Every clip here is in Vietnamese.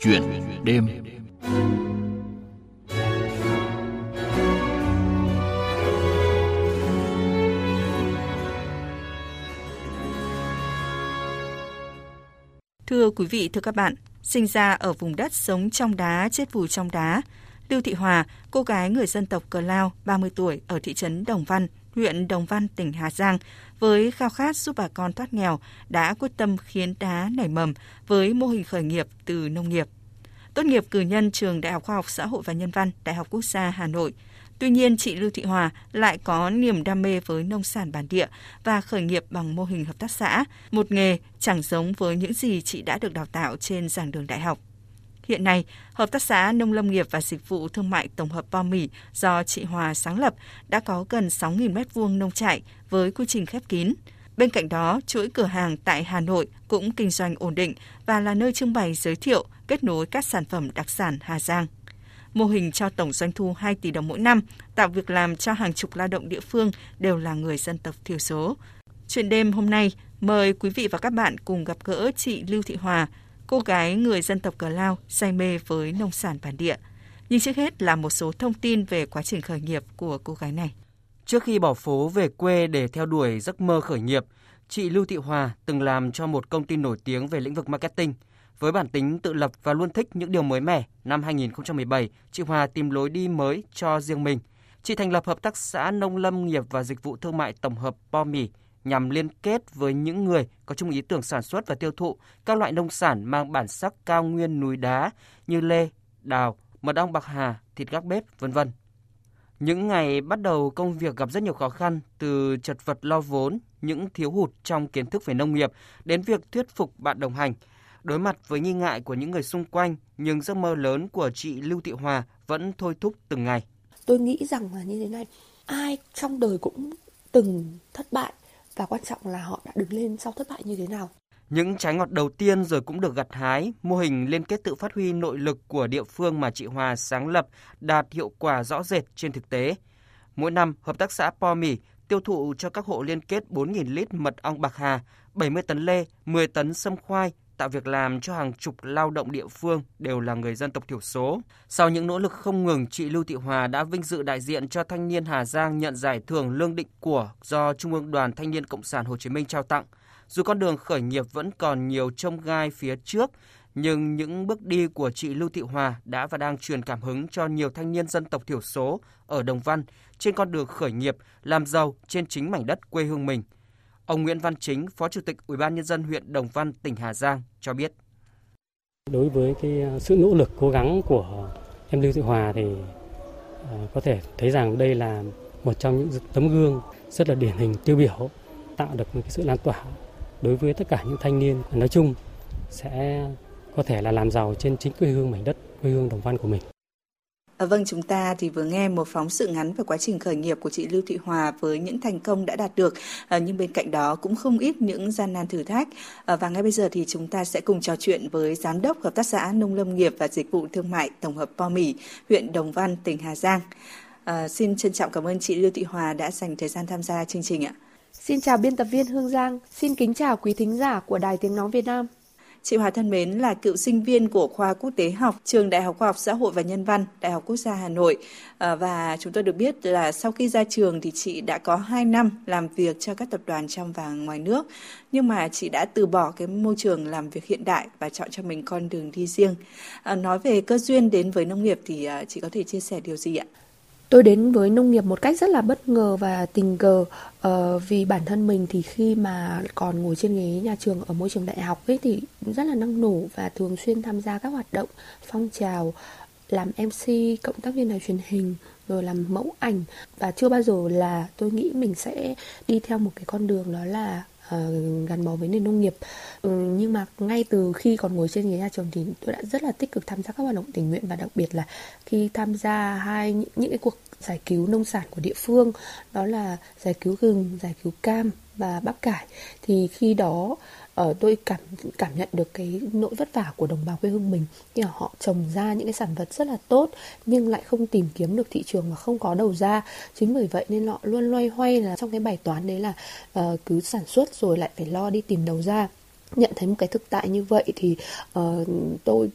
Chuyện đêm. Thưa quý vị, thưa các bạn, sinh ra ở vùng đất sống trong đá, chết vùi trong đá, Lưu Thị Hòa, cô gái người dân tộc Cờ Lao, 30 tuổi, ở thị trấn Đồng Văn, huyện Đồng Văn, tỉnh Hà Giang, với khao khát giúp bà con thoát nghèo, đã quyết tâm khiến đá nảy mầm với mô hình khởi nghiệp từ nông nghiệp. Tốt nghiệp cử nhân trường Đại học Khoa học Xã hội và Nhân văn, Đại học Quốc gia Hà Nội. Tuy nhiên, chị Lưu Thị Hòa lại có niềm đam mê với nông sản bản địa và khởi nghiệp bằng mô hình hợp tác xã, một nghề chẳng giống với những gì chị đã được đào tạo trên giảng đường đại học. Hiện nay, Hợp tác xã Nông lâm nghiệp và Dịch vụ Thương mại Tổng hợp Po Mì do chị Hòa sáng lập đã có gần 6.000 m2 nông trại với quy trình khép kín. Bên cạnh đó, chuỗi cửa hàng tại Hà Nội cũng kinh doanh ổn định và là nơi trưng bày giới thiệu, kết nối các sản phẩm đặc sản Hà Giang. Mô hình cho tổng doanh thu 2 tỷ đồng mỗi năm, tạo việc làm cho hàng chục lao động địa phương đều là người dân tộc thiểu số. Chuyện đêm hôm nay, mời quý vị và các bạn cùng gặp gỡ chị Lưu Thị Hòa, cô gái người dân tộc Cờ Lao say mê với nông sản bản địa. Nhưng trước hết là một số thông tin về quá trình khởi nghiệp của cô gái này. Trước khi bỏ phố về quê để theo đuổi giấc mơ khởi nghiệp, chị Lưu Thị Hòa từng làm cho một công ty nổi tiếng về lĩnh vực marketing. Với bản tính tự lập và luôn thích những điều mới mẻ, năm 2017, chị Hòa tìm lối đi mới cho riêng mình. Chị thành lập Hợp tác xã Nông lâm nghiệp và Dịch vụ Thương mại Tổng hợp Po Mì nhằm liên kết với những người có chung ý tưởng sản xuất và tiêu thụ các loại nông sản mang bản sắc cao nguyên núi đá như lê, đào, mật ong bạc hà, thịt gác bếp, vân vân. Những ngày bắt đầu công việc gặp rất nhiều khó khăn, từ chật vật lo vốn, những thiếu hụt trong kiến thức về nông nghiệp đến việc thuyết phục bạn đồng hành. Đối mặt với nghi ngại của những người xung quanh, nhưng giấc mơ lớn của chị Lưu Thị Hòa vẫn thôi thúc từng ngày. Tôi nghĩ rằng là như thế này, ai trong đời cũng từng thất bại và quan trọng là họ đã đứng lên sau thất bại như thế nào. Những trái ngọt đầu tiên rồi cũng được gặt hái, mô hình liên kết tự phát huy nội lực của địa phương mà chị Hòa sáng lập đạt hiệu quả rõ rệt trên thực tế. Mỗi năm, Hợp tác xã Po Mì tiêu thụ cho các hộ liên kết 4.000 lít mật ong bạc hà, 70 tấn lê, 10 tấn sâm khoai, tạo việc làm cho hàng chục lao động địa phương đều là người dân tộc thiểu số. Sau những nỗ lực không ngừng, chị Lưu Thị Hòa đã vinh dự đại diện cho thanh niên Hà Giang nhận giải thưởng lương định của do Trung ương Đoàn Thanh niên Cộng sản Hồ Chí Minh trao tặng. Dù con đường khởi nghiệp vẫn còn nhiều trông gai phía trước, nhưng những bước đi của chị Lưu Thị Hòa đã và đang truyền cảm hứng cho nhiều thanh niên dân tộc thiểu số ở Đồng Văn trên con đường khởi nghiệp, làm giàu trên chính mảnh đất quê hương mình – Ông Nguyễn Văn Chính, Phó Chủ tịch Ủy ban nhân dân huyện Đồng Văn, tỉnh Hà Giang cho biết. Đối với cái à, sự nỗ lực cố gắng của em Lưu Thị Hòa thì à, có thể thấy rằng đây là một trong những tấm gương rất là điển hình tiêu biểu tạo được một cái sự lan tỏa đối với tất cả những thanh niên nói chung sẽ có thể là làm giàu trên chính quê hương mảnh đất quê hương Đồng Văn của mình. À, vâng, chúng ta thì vừa nghe một phóng sự ngắn về quá trình khởi nghiệp của chị Lưu Thị Hòa với những thành công đã đạt được, à, nhưng bên cạnh đó cũng không ít những gian nan thử thách. À, và ngay bây giờ thì chúng ta sẽ cùng trò chuyện với Giám đốc Hợp tác xã Nông Lâm nghiệp và Dịch vụ Thương mại Tổng hợp Po Mì, huyện Đồng Văn, tỉnh Hà Giang. À, xin trân trọng cảm ơn chị Lưu Thị Hòa đã dành thời gian tham gia chương trình ạ. Xin chào biên tập viên Hương Giang, xin kính chào quý thính giả của Đài Tiếng Nói Việt Nam. Chị Hòa thân mến là cựu sinh viên của khoa quốc tế học, trường Đại học Khoa học Xã hội và Nhân văn, Đại học Quốc gia Hà Nội à, và chúng tôi được biết là sau khi ra trường thì chị đã có 2 năm làm việc cho các tập đoàn trong và ngoài nước nhưng mà chị đã từ bỏ cái môi trường làm việc hiện đại và chọn cho mình con đường đi riêng. À, nói về cơ duyên đến với nông nghiệp thì à, chị có thể chia sẻ điều gì ạ? Tôi đến với nông nghiệp một cách rất là bất ngờ và tình cờ uh, vì bản thân mình thì khi mà còn ngồi trên ghế nhà trường ở môi trường đại học ấy thì rất là năng nổ và thường xuyên tham gia các hoạt động phong trào làm MC, cộng tác viên đài truyền hình rồi làm mẫu ảnh. Và chưa bao giờ là tôi nghĩ mình sẽ đi theo một cái con đường đó là Ờ, gắn bó với nền nông nghiệp. Ừ, nhưng mà ngay từ khi còn ngồi trên ghế nhà trường thì tôi đã rất là tích cực tham gia các hoạt động tình nguyện và đặc biệt là khi tham gia hai những, những cái cuộc giải cứu nông sản của địa phương đó là giải cứu gừng giải cứu cam và bắp cải. Thì khi đó uh, tôi cảm cảm nhận được cái nỗi vất vả của đồng bào quê hương mình khi họ trồng ra những cái sản vật rất là tốt nhưng lại không tìm kiếm được thị trường và không có đầu ra. Chính bởi vậy nên họ luôn loay hoay là trong cái bài toán đấy là uh, cứ sản xuất rồi lại phải lo đi tìm đầu ra. Nhận thấy một cái thực tại như vậy thì uh, tôi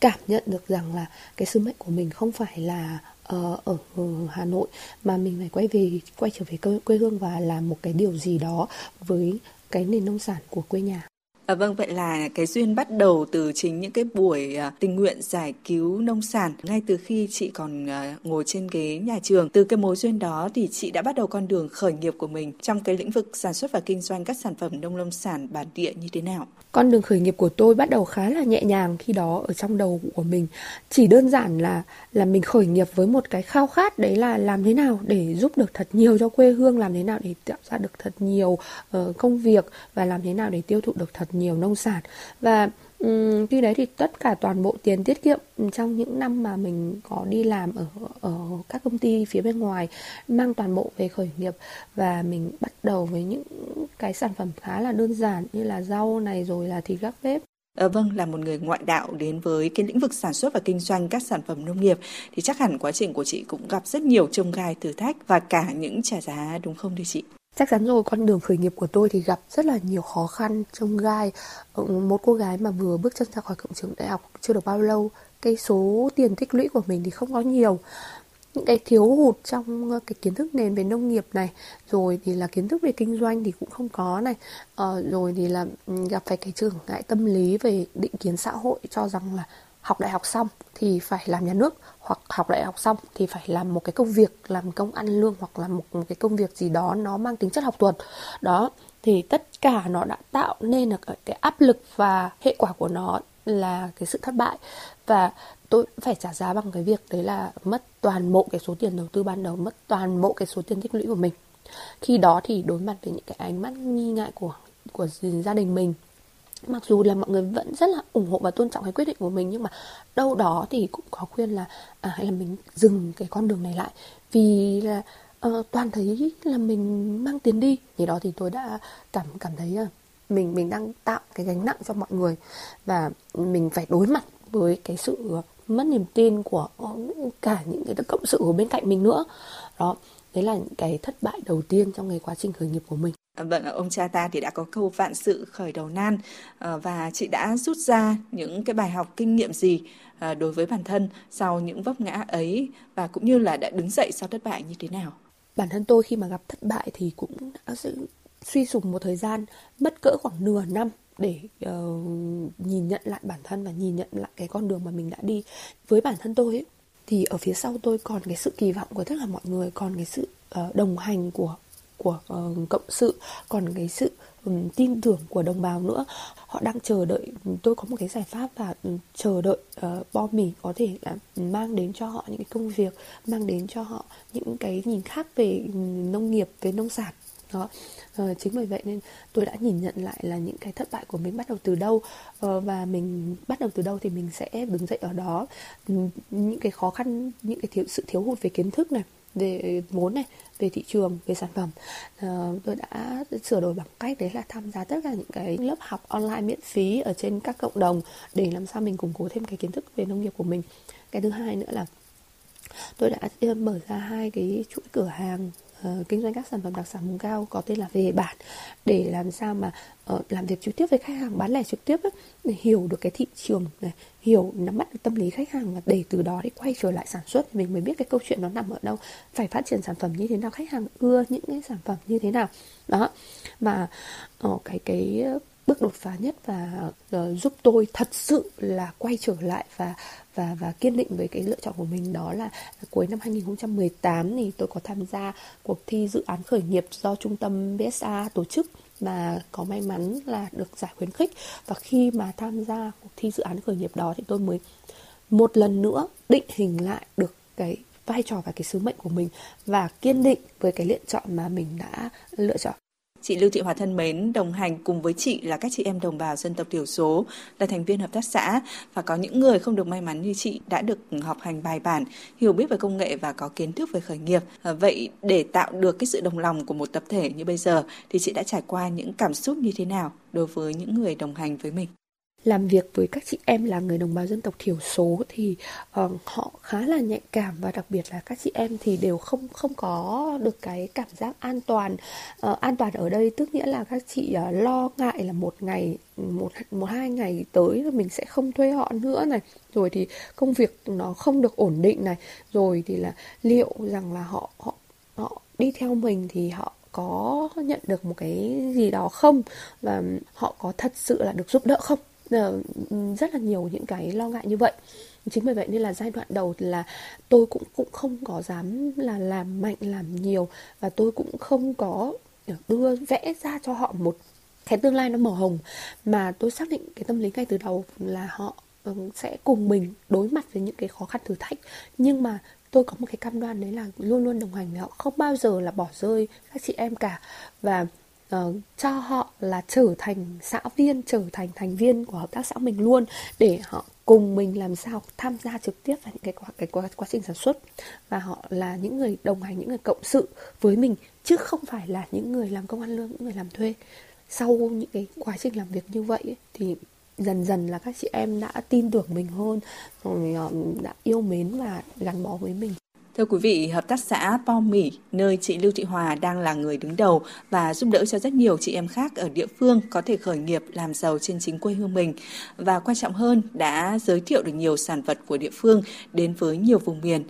cảm nhận được rằng là cái sứ mệnh của mình không phải là uh, ở, ở Hà Nội mà mình phải quay về quay trở về quê, quê hương và làm một cái điều gì đó với cái nền nông sản của quê nhà. À, vâng, vậy là cái duyên bắt đầu từ chính những cái buổi à, tình nguyện giải cứu nông sản ngay từ khi chị còn à, ngồi trên ghế nhà trường. Từ cái mối duyên đó thì chị đã bắt đầu con đường khởi nghiệp của mình trong cái lĩnh vực sản xuất và kinh doanh các sản phẩm nông lâm sản bản địa như thế nào? Con đường khởi nghiệp của tôi bắt đầu khá là nhẹ nhàng khi đó ở trong đầu của mình. Chỉ đơn giản là là mình khởi nghiệp với một cái khao khát đấy là làm thế nào để giúp được thật nhiều cho quê hương, làm thế nào để tạo ra được thật nhiều uh, công việc và làm thế nào để tiêu thụ được thật nhiều nông sản và Ừ, khi đấy thì tất cả toàn bộ tiền tiết kiệm trong những năm mà mình có đi làm ở ở các công ty phía bên ngoài mang toàn bộ về khởi nghiệp và mình bắt đầu với những cái sản phẩm khá là đơn giản như là rau này rồi là thịt gác bếp À, vâng, là một người ngoại đạo đến với cái lĩnh vực sản xuất và kinh doanh các sản phẩm nông nghiệp thì chắc hẳn quá trình của chị cũng gặp rất nhiều trông gai thử thách và cả những trả giá đúng không thưa chị? Chắc chắn rồi, con đường khởi nghiệp của tôi thì gặp rất là nhiều khó khăn, trong gai. Ờ, một cô gái mà vừa bước chân ra khỏi cổng trường đại học chưa được bao lâu, cái số tiền tích lũy của mình thì không có nhiều. Những cái thiếu hụt trong ờ, cái kiến thức nền về nông nghiệp này, rồi thì là kiến thức về kinh doanh thì cũng không có này, ờ, rồi thì là ừ, gặp phải cái trở ngại tâm lý về định kiến xã hội cho rằng là học đại học xong thì phải làm nhà nước hoặc học đại học xong thì phải làm một cái công việc làm công ăn lương hoặc là một, một cái công việc gì đó nó mang tính chất học thuật. Đó thì tất cả nó đã tạo nên là cái áp lực và hệ quả của nó là cái sự thất bại. Và tôi phải trả giá bằng cái việc đấy là mất toàn bộ cái số tiền đầu tư ban đầu mất toàn bộ cái số tiền tích lũy của mình. Khi đó thì đối mặt với những cái ánh mắt nghi ngại của của gia đình mình mặc dù là mọi người vẫn rất là ủng hộ và tôn trọng cái quyết định của mình nhưng mà đâu đó thì cũng có khuyên là à, hay là mình dừng cái con đường này lại. Vì là uh, toàn thấy là mình mang tiền đi. Thì đó thì tôi đã cảm cảm thấy uh, mình mình đang tạo cái gánh nặng cho mọi người. Và mình phải đối mặt với cái sự mất niềm tin của cả những cái cộng sự ở bên cạnh mình nữa. Đó đấy là những cái thất bại đầu tiên trong cái quá trình khởi nghiệp của mình. À, vâng, ông cha ta thì đã có câu vạn sự khởi đầu nan ờ, và chị đã rút ra những cái bài học kinh nghiệm gì ờ, đối với bản thân sau những vấp ngã ấy và cũng như là đã đứng dậy sau thất bại như thế nào? Bản thân tôi khi mà gặp thất bại thì cũng đã suy sụp một thời gian mất cỡ khoảng nửa năm để uh, nhìn nhận lại bản thân và nhìn nhận lại cái con đường mà mình đã đi với bản thân tôi ấy, thì ở phía sau tôi còn cái sự kỳ vọng của tất cả mọi người còn cái sự uh, đồng hành của của uh, cộng sự còn cái sự um, tin tưởng của đồng bào nữa. Họ đang chờ đợi ừ, tôi có một cái giải pháp và um, chờ đợi ờ, uh, bo mì có thể là mang đến cho họ những cái công việc mang đến cho họ những cái nhìn khác về nông nghiệp về nông sản. Đó. Uh, chính bởi vậy nên tôi đã nhìn nhận lại là những cái thất bại của mình bắt đầu từ đâu uh, và mình bắt đầu từ đâu thì mình sẽ đứng dậy ở đó. Những cái khó khăn những cái thiếu sự thiếu hụt về kiến thức này về vốn này, về thị trường, về sản phẩm. Ờ, tôi đã sửa đổi bằng cách đấy là tham gia tất cả những cái lớp học online miễn phí ở trên các cộng đồng để làm sao mình củng cố thêm cái kiến thức về nông nghiệp của mình. Cái thứ hai nữa là tôi đã ờ, mở ra hai cái chuỗi cửa hàng uh, kinh doanh các sản phẩm đặc sản vùng cao có tên là về bản. Để làm sao mà uh, làm việc trực tiếp với khách hàng bán lẻ trực tiếp ấy, để hiểu được cái thị trường này hiểu nắm bắt được tâm lý khách hàng và để từ đó để quay trở lại sản xuất thì mình mới biết cái câu chuyện nó nằm ở đâu. Phải phát triển sản phẩm như thế nào khách hàng ưa những cái sản phẩm như thế nào. Đó. Mà uh, ờ, cái cái bước đột phá nhất và uh, giúp tôi thật sự là quay trở lại và và và kiên định với cái lựa chọn của mình đó là cuối năm 2018 thì tôi có tham gia cuộc thi dự án khởi nghiệp do trung tâm BSA tổ chức mà có may mắn là được giải khuyến khích. Và khi mà tham gia cuộc thi dự án khởi nghiệp đó thì tôi mới một lần nữa định hình lại được cái vai trò và cái sứ mệnh của mình và kiên định với cái lựa chọn mà mình đã lựa chọn. Chị Lưu Thị Hòa thân mến, đồng hành cùng với chị là các chị em đồng bào dân tộc thiểu số, là thành viên hợp tác xã và có những người không được may mắn như chị đã được học hành bài bản, hiểu biết về công nghệ và có kiến thức về khởi nghiệp. À, vậy để tạo được cái sự đồng lòng của một tập thể như bây giờ thì chị đã trải qua những cảm xúc như thế nào đối với những người đồng hành với mình? Làm việc với các chị em là người đồng bào dân tộc thiểu số thì uh, họ khá là nhạy cảm và đặc biệt là các chị em thì đều không không có được cái cảm giác an toàn uh, an toàn ở đây. Tức nghĩa là các chị uh, lo ngại là một ngày một một hai ngày tới là mình sẽ không thuê họ nữa này. Rồi thì công việc nó không được ổn định này. Rồi thì là liệu rằng là họ họ họ đi theo mình thì họ có nhận được một cái gì đó không? Và họ có thật sự là được giúp đỡ không? Ờ, ừ, rất là nhiều những cái lo ngại như vậy. Chính vì vậy nên là giai đoạn đầu là tôi cũng cũng không có dám là làm mạnh, làm nhiều và tôi cũng không có ờ, đưa, vẽ ra cho họ một cái tương lai nó màu hồng. Mà tôi xác định cái tâm lý ngay từ đầu là họ ừ, sẽ cùng mình đối mặt với những cái khó khăn thử thách. Nhưng mà tôi có một cái cam đoan đấy là luôn luôn đồng hành với họ. Không bao giờ là bỏ rơi các chị em cả. Và uh, cho họ là trở thành xã viên trở thành thành viên của hợp tác xã mình luôn để họ cùng mình làm sao tham gia trực tiếp vào những cái quá, cái quá, quá trình sản xuất. Và họ là những người đồng hành những người cộng sự với mình chứ không phải là những người làm công ăn lương những người làm thuê. Sau những cái quá trình làm việc như vậy ấy, thì dần dần là các chị em đã tin tưởng mình hơn rồi ờ, đã yêu mến và gắn bó với mình. Thưa quý vị, Hợp tác xã Po Mỹ, nơi chị Lưu Thị Hòa đang là người đứng đầu và giúp đỡ cho rất nhiều chị em khác ở địa phương có thể khởi nghiệp làm giàu trên chính quê hương mình. Và quan trọng hơn, đã giới thiệu được nhiều sản vật của địa phương đến với nhiều vùng miền.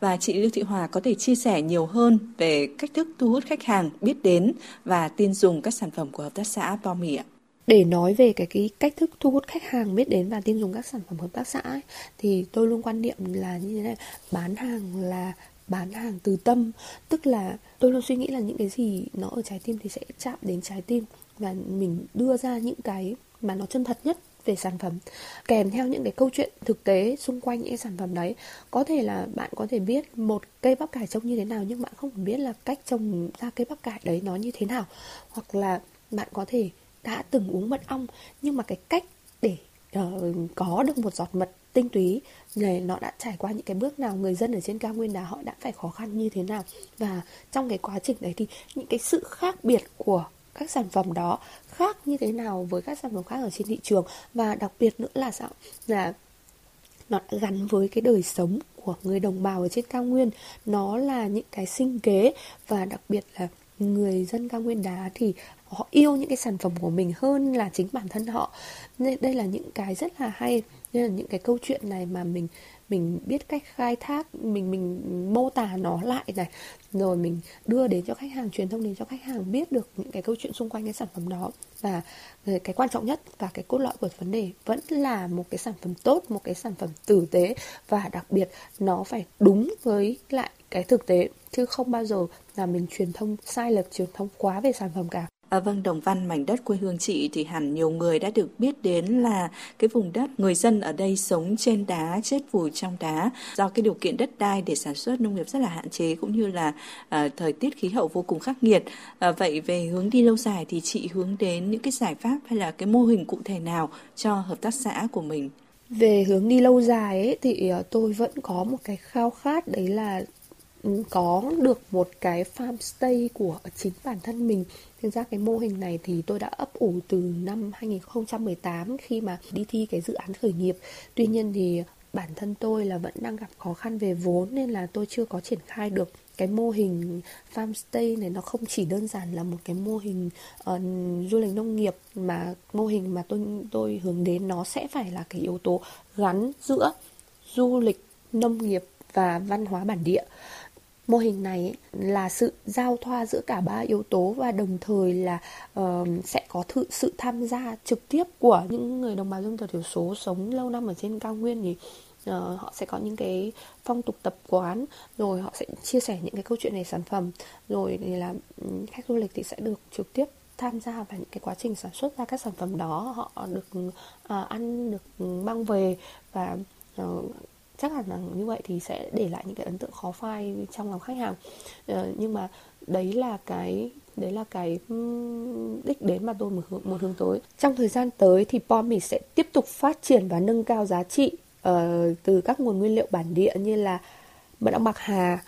Và chị Lưu Thị Hòa có thể chia sẻ nhiều hơn về cách thức thu hút khách hàng biết đến và tin dùng các sản phẩm của Hợp tác xã Po Mỹ ạ để nói về cái cái cách thức thu hút khách hàng biết đến và tin dùng các sản phẩm hợp tác xã ấy, thì tôi luôn quan niệm là như thế này bán hàng là bán hàng từ tâm. Tức là tôi luôn suy nghĩ là những cái gì nó ở trái tim thì sẽ chạm đến trái tim và mình đưa ra những cái mà nó chân thật nhất về sản phẩm. Kèm theo những cái câu chuyện thực tế xung quanh những cái sản phẩm đấy có thể là bạn có thể biết một cây bắp cải trông như thế nào nhưng bạn không biết là cách trồng ra cây bắp cải đấy nó như thế nào. Hoặc là bạn có thể đã từng uống mật ong nhưng mà cái cách để uh, có được một giọt mật tinh túy này nó đã trải qua những cái bước nào người dân ở trên cao nguyên đá họ đã phải khó khăn như thế nào. Và trong cái quá trình đấy thì những cái sự khác biệt của các sản phẩm đó khác như thế nào với các sản phẩm khác ở trên thị trường? Và đặc biệt nữa là sao? Là nó đã gắn với cái đời sống của người đồng bào ở trên cao nguyên. Nó là những cái sinh kế và đặc biệt là người dân cao nguyên đá thì họ yêu những cái sản phẩm của mình hơn là chính bản thân họ. Nên đây là những cái rất là hay. Nên là những cái câu chuyện này mà mình mình biết cách khai thác, mình mình mô tả nó lại này. Rồi mình đưa đến cho khách hàng, truyền thông đến cho khách hàng biết được những cái câu chuyện xung quanh cái sản phẩm đó. Và ờ, cái quan trọng nhất và cái cốt lõi của vấn đề vẫn là một cái sản phẩm tốt, một cái sản phẩm tử tế. Và đặc biệt nó phải đúng với lại cái thực tế chứ không bao giờ là mình truyền thông sai lệch truyền thông quá về sản phẩm cả À, vâng, Đồng Văn, mảnh đất quê hương chị thì hẳn nhiều người đã được biết đến là cái vùng đất người dân ở đây sống trên đá, chết vùi trong đá do cái điều kiện đất đai để sản xuất nông nghiệp rất là hạn chế cũng như là à, thời tiết khí hậu vô cùng khắc nghiệt. À, vậy về hướng đi lâu dài thì chị hướng đến những cái giải pháp hay là cái mô hình cụ thể nào cho hợp tác xã của mình? Về hướng đi lâu dài ấy, thì ờ, tôi vẫn có một cái khao khát đấy là có được một cái farm stay của chính bản thân mình. Thực ra cái mô hình này thì tôi đã ấp ủ từ năm 2018 khi mà đi thi cái dự án khởi nghiệp. Tuy nhiên thì bản thân tôi là vẫn đang gặp khó khăn về vốn nên là tôi chưa có triển khai được cái mô hình farmstay này. Nó không chỉ đơn giản là một cái mô hình uh, du lịch nông nghiệp mà mô hình mà tôi tôi hướng đến nó sẽ phải là cái yếu tố gắn giữa du lịch nông nghiệp và văn hóa bản địa mô hình này là sự giao thoa giữa cả ba yếu tố và đồng thời là uh, sẽ có thự, sự tham gia trực tiếp của những người đồng bào dân tộc thiểu số sống lâu năm ở trên cao nguyên thì uh, ờ, họ sẽ có những cái phong tục tập quán rồi họ sẽ chia sẻ những cái câu chuyện về sản phẩm rồi thì là khách du lịch thì sẽ được trực tiếp tham gia vào những cái quá trình sản xuất ra các sản phẩm đó. Họ được uh, ăn được mang về và uh, chắc hẳn là như vậy thì sẽ để lại những cái ấn tượng khó phai trong lòng khách hàng. Ờ, nhưng mà đấy là cái đấy là cái đích đến mà tôi một hướng, một hướng tới. Trong thời gian tới thì Pommy sẽ tiếp tục phát triển và nâng cao giá trị uh, từ các nguồn nguyên liệu bản địa như là mật ong bạc hà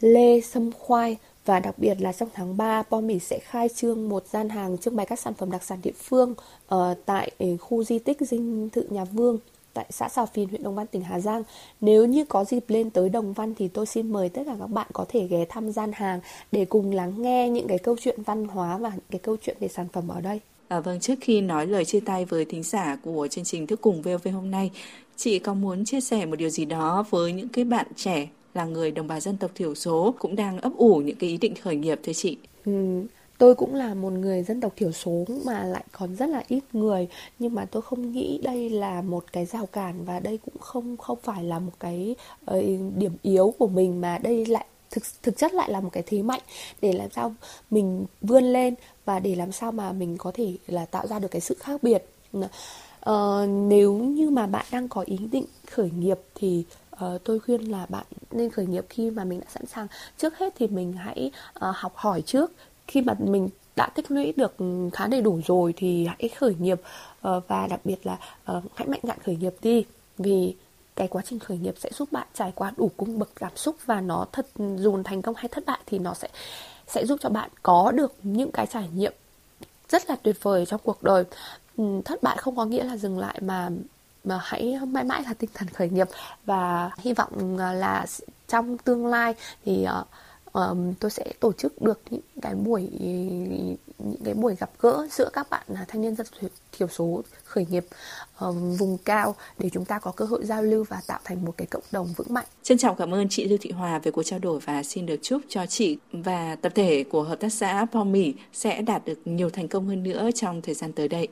lê sâm khoai và đặc biệt là trong tháng 3 Pomi sẽ khai trương một gian hàng trưng bày các sản phẩm đặc sản địa phương uh, tại ờ, khu di tích dinh thự nhà Vương tại xã Sào Phìn, huyện Đồng Văn, tỉnh Hà Giang. Nếu như có dịp lên tới Đồng Văn thì tôi xin mời tất cả các bạn có thể ghé thăm gian hàng để cùng lắng nghe những cái câu chuyện văn hóa và những cái câu chuyện về sản phẩm ở đây. À, vâng, trước khi nói lời chia tay với thính giả của chương trình Thức Cùng VOV hôm nay, chị có muốn chia sẻ một điều gì đó với những cái bạn trẻ là người đồng bào dân tộc thiểu số cũng đang ấp ủ những cái ý định khởi nghiệp thưa chị? Ừ, tôi cũng là một người dân tộc thiểu số mà lại còn rất là ít người. Nhưng mà tôi không nghĩ đây là một cái rào cản và đây cũng không không phải là một cái uh, điểm yếu của mình mà đây lại thực thực chất lại là một cái thế mạnh để làm sao mình vươn lên và để làm sao mà mình có thể là tạo ra được cái sự khác biệt. Uh, nếu như mà bạn đang có ý định khởi nghiệp thì uh, tôi khuyên là bạn nên khởi nghiệp khi mà mình đã sẵn sàng. Trước hết thì mình hãy uh, học hỏi trước khi mà mình đã tích lũy được khá đầy đủ rồi thì hãy khởi nghiệp ờ, và đặc biệt là ờ, hãy mạnh dạn khởi nghiệp đi vì cái quá trình khởi nghiệp sẽ giúp bạn trải qua đủ cung bậc cảm xúc và nó thật dù thành công hay thất bại thì nó sẽ sẽ giúp cho bạn có được những cái trải nghiệm rất là tuyệt vời trong cuộc đời. Thất bại không có nghĩa là dừng lại mà mà hãy mãi mãi là tinh thần khởi nghiệp và hy vọng ờ, là trong tương lai thì uh, um, tôi sẽ tổ chức được những cái buổi những cái buổi gặp gỡ giữa các bạn là thanh niên dân thiểu số khởi nghiệp um, vùng cao để chúng ta có cơ hội giao lưu và tạo thành một cái cộng đồng vững mạnh. Trân trọng cảm ơn chị Lưu Thị Hòa về cuộc trao đổi và xin được chúc cho chị và tập thể của hợp tác xã Pomi sẽ đạt được nhiều thành công hơn nữa trong thời gian tới đây.